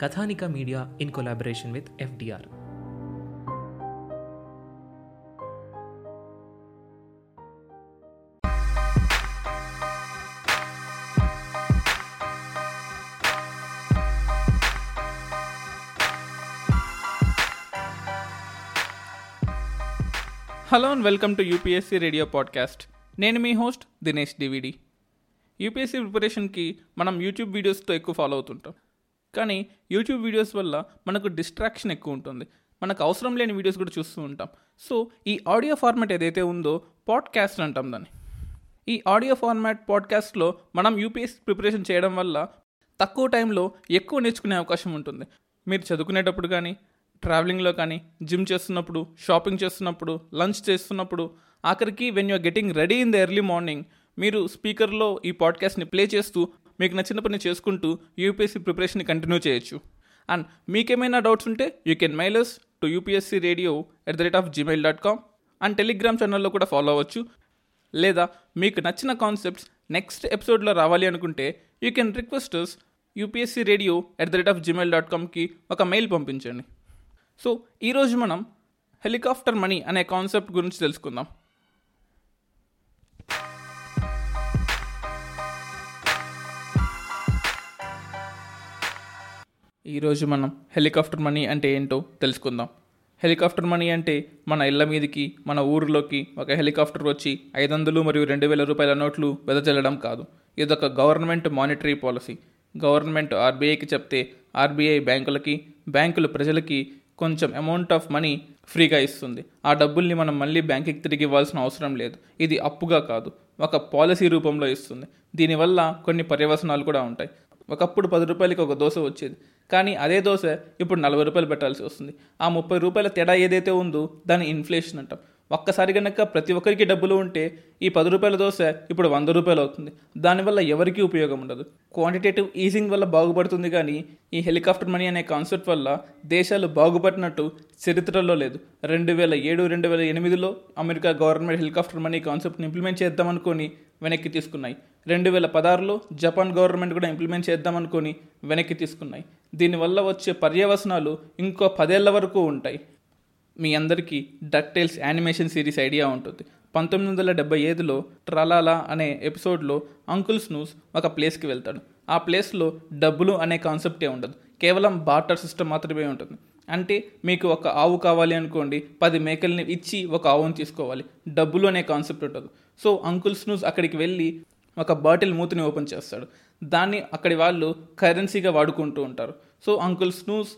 Kathanika media in collaboration with FDR. Hello and welcome to UPSC radio podcast. నేను మీ host Dinesh DVD. UPSC ప్రిపరేషన్కి మనం YouTube వీడియోస్తో ఎక్కువ ఫాలో అవుతుంటాం. కానీ యూట్యూబ్ వీడియోస్ వల్ల మనకు డిస్ట్రాక్షన్ ఎక్కువ ఉంటుంది. మనకు అవసరం లేని వీడియోస్ కూడా చూస్తూ ఉంటాం. సో ఈ ఆడియో ఫార్మాట్ ఏదైతే ఉందో పాడ్కాస్ట్ అంటాం దాన్ని. ఈ ఆడియో ఫార్మాట్ పాడ్కాస్ట్లో మనం యూపీఎస్సీ ప్రిపరేషన్ చేయడం వల్ల తక్కువ టైంలో ఎక్కువ నేర్చుకునే అవకాశం ఉంటుంది. మీరు చదువుకునేటప్పుడు కానీ ట్రావెలింగ్లో కానీ జిమ్ చేస్తున్నప్పుడు షాపింగ్ చేస్తున్నప్పుడు లంచ్ చేస్తున్నప్పుడు ఆఖరికి when you're getting ready in the early morning మీరు స్పీకర్లో ఈ పాడ్కాస్ట్ని ప్లే చేస్తూ మీకు నచ్చిన పని చేసుకుంటూ యూపీఎస్సీ ప్రిపరేషన్ కంటిన్యూ చేయొచ్చు. అండ్ మీకేమైనా డౌట్స్ ఉంటే you can mail us to UPSC radio at the rate of Gmail dot com and Telegram ఛానల్లో కూడా ఫాలో అవ్వచ్చు. లేదా మీకు నచ్చిన కాన్సెప్ట్స్ నెక్స్ట్ ఎపిసోడ్లో రావాలి అనుకుంటే you can request us UPSC radio at the rate of Gmail dot కామ్కి ఒక మెయిల్ పంపించండి. సో ఈరోజు మనం హెలికాప్టర్ మనీ అనే కాన్సెప్ట్ గురించి తెలుసుకుందాం. ఈరోజు మనం హెలికాప్టర్ మనీ అంటే ఏంటో తెలుసుకుందాం. హెలికాప్టర్ మనీ అంటే మన ఇళ్ళ మీదకి మన ఊరిలోకి ఒక హెలికాప్టర్ వచ్చి ఐదు వందలు మరియు రెండు వేల రూపాయల నోట్లు వెదజల్లడం కాదు. ఇదొక గవర్నమెంట్ మానిటరీ పాలసీ. గవర్నమెంట్ ఆర్బీఐకి చెప్తే ఆర్బీఐ బ్యాంకులకి బ్యాంకులు ప్రజలకి కొంచెం అమౌంట్ ఆఫ్ మనీ ఫ్రీగా ఇస్తుంది. ఆ డబ్బుల్ని మనం మళ్ళీ బ్యాంకుకి తిరిగి ఇవ్వాల్సిన అవసరం లేదు. ఇది అప్పుగా కాదు ఒక పాలసీ రూపంలో ఇస్తుంది. దీనివల్ల కొన్ని పర్యవసనాలు కూడా ఉంటాయి. ఒకప్పుడు పది రూపాయలకి ఒక దోశ వచ్చేది. కానీ అదే దోశ ఇప్పుడు నలభై రూపాయలు పెట్టాల్సి వస్తుంది. ఆ ముప్పై రూపాయల తేడా ఏదైతే ఉందో దాన్ని ఇన్ఫ్లేషన్ అంటాం. ఒక్కసారి కనుక ప్రతి ఒక్కరికి డబ్బులు ఉంటే ఈ పది రూపాయల దోశ ఇప్పుడు వంద రూపాయలు అవుతుంది. దానివల్ల ఎవరికీ ఉపయోగం ఉండదు. క్వాంటిటేటివ్ ఈజింగ్ వల్ల బాగుపడుతుంది కానీ ఈ హెలికాప్టర్ మనీ అనే కాన్సెప్ట్ వల్ల దేశాలు బాగుపడినట్టు చరిత్రలో లేదు. రెండు వేల ఏడు రెండు వేల ఎనిమిదిలో అమెరికా గవర్నమెంట్ హెలికాప్టర్ మనీ కాన్సెప్ట్ని ఇంప్లిమెంట్ చేద్దామనుకొని వెనక్కి తీసుకున్నాయి. రెండు వేల పదహారులో జపాన్ గవర్నమెంట్ కూడా ఇంప్లిమెంట్ చేద్దామనుకొని వెనక్కి తీసుకున్నాయి. దీనివల్ల వచ్చే పర్యవసనాలు ఇంకో పదేళ్ళ వరకు ఉంటాయి. మీ అందరికీ డక్టైల్స్ యానిమేషన్ సిరీస్ ఐడియా ఉంటుంది. పంతొమ్మిది వందల డెబ్బై ఐదులో ట్రలాలా అనే ఎపిసోడ్లో అంకుల్ స్నూస్ ఒక ప్లేస్కి వెళ్తాడు. ఆ ప్లేస్లో డబ్బులు అనే కాన్సెప్టే ఉండదు. కేవలం బార్టర్ సిస్టమ్ మాత్రమే ఉంటుంది. అంటే మీకు ఒక ఆవు కావాలి అనుకోండి పది మేకల్ని ఇచ్చి ఒక ఆవును తీసుకోవాలి. డబ్బులు అనే కాన్సెప్ట్ ఉంటుంది. సో అంకుల్ స్నూస్ అక్కడికి వెళ్ళి ఒక బాటిల్ మూతిని ఓపెన్ చేస్తాడు. దాన్ని అక్కడి వాళ్ళు కరెన్సీగా వాడుకుంటూ ఉంటారు. సో అంకుల్ స్నూస్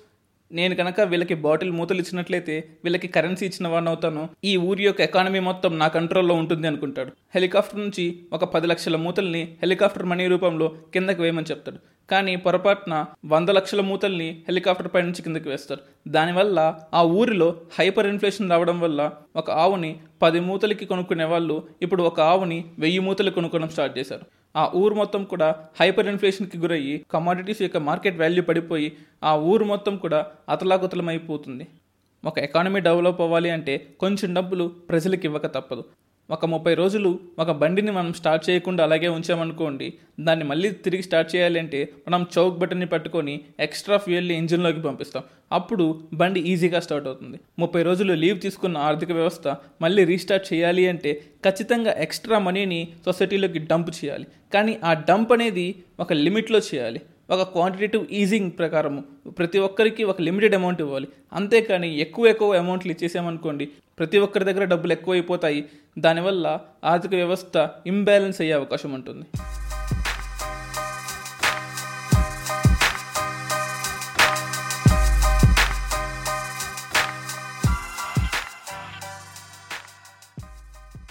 నేను కనుక వీళ్ళకి బాటిల్ మూతలు ఇచ్చినట్లయితే వీళ్ళకి కరెన్సీ ఇచ్చిన వాడిని అవుతాను. ఈ ఊరి యొక్క ఎకానమీ మొత్తం నా కంట్రోల్లో ఉంటుంది అనుకుంటాడు. హెలికాప్టర్ నుంచి ఒక పది లక్షల మూతల్ని హెలికాప్టర్ మనీ రూపంలో కిందకి వేయమని చెప్తాడు. కానీ పొరపాటున వంద లక్షల మూతల్ని హెలికాప్టర్ పై నుంచి కిందకి వేస్తారు దానివల్ల ఆ ఊరిలో హైపర్ ఇన్ఫ్లేషన్ రావడం వల్ల ఒక ఆవుని పది మూతలకి కొనుక్కునే వాళ్ళు ఇప్పుడు ఒక ఆవుని వెయ్యి మూతలు కొనుక్కోవడం స్టార్ట్ చేశారు. ఆ ఊరు మొత్తం కూడా హైపర్ ఇన్ఫ్లేషన్కి గురయ్యి కమాడిటీస్ యొక్క మార్కెట్ వాల్యూ పడిపోయి ఆ ఊరు మొత్తం కూడా అతలాకుతలం అయిపోతుంది ఒక ఎకానమీ డెవలప్ అవ్వాలి అంటే కొంచెం డబ్బులు ప్రజలకు ఇవ్వక తప్పదు. ఒక ముప్పై రోజులు ఒక బండిని మనం స్టార్ట్ చేయకుండా అలాగే ఉంచామనుకోండి దాన్ని మళ్ళీ తిరిగి స్టార్ట్ చేయాలి అంటే మనం చౌక్ బటన్ని పట్టుకొని ఎక్స్ట్రా ఫ్యూయల్ని ఇంజిన్లోకి పంపిస్తాం. అప్పుడు బండి ఈజీగా స్టార్ట్ అవుతుంది. ముప్పై రోజులు లీవ్ తీసుకున్న ఆర్థిక వ్యవస్థ మళ్ళీ రీస్టార్ట్ చేయాలి అంటే ఖచ్చితంగా ఎక్స్ట్రా మనీని సొసైటీలోకి డంప్ చేయాలి. కానీ ఆ డంప్ అనేది ఒక లిమిట్లో చేయాలి. ఒక క్వాంటిటేటివ్ ఈజింగ్ ప్రకారము ప్రతి ఒక్కరికి ఒక లిమిటెడ్ అమౌంట్ ఇవ్వాలి. అంతేకాని ఎక్కువ ఎక్కువ అమౌంట్లు ఇచ్చేసామనుకోండి ప్రతి ఒక్కరి దగ్గర డబ్బులు ఎక్కువ అయిపోతాయి దానివల్ల ఆర్థిక వ్యవస్థ ఇంబ్యాలెన్స్ అయ్యే అవకాశం ఉంటుంది.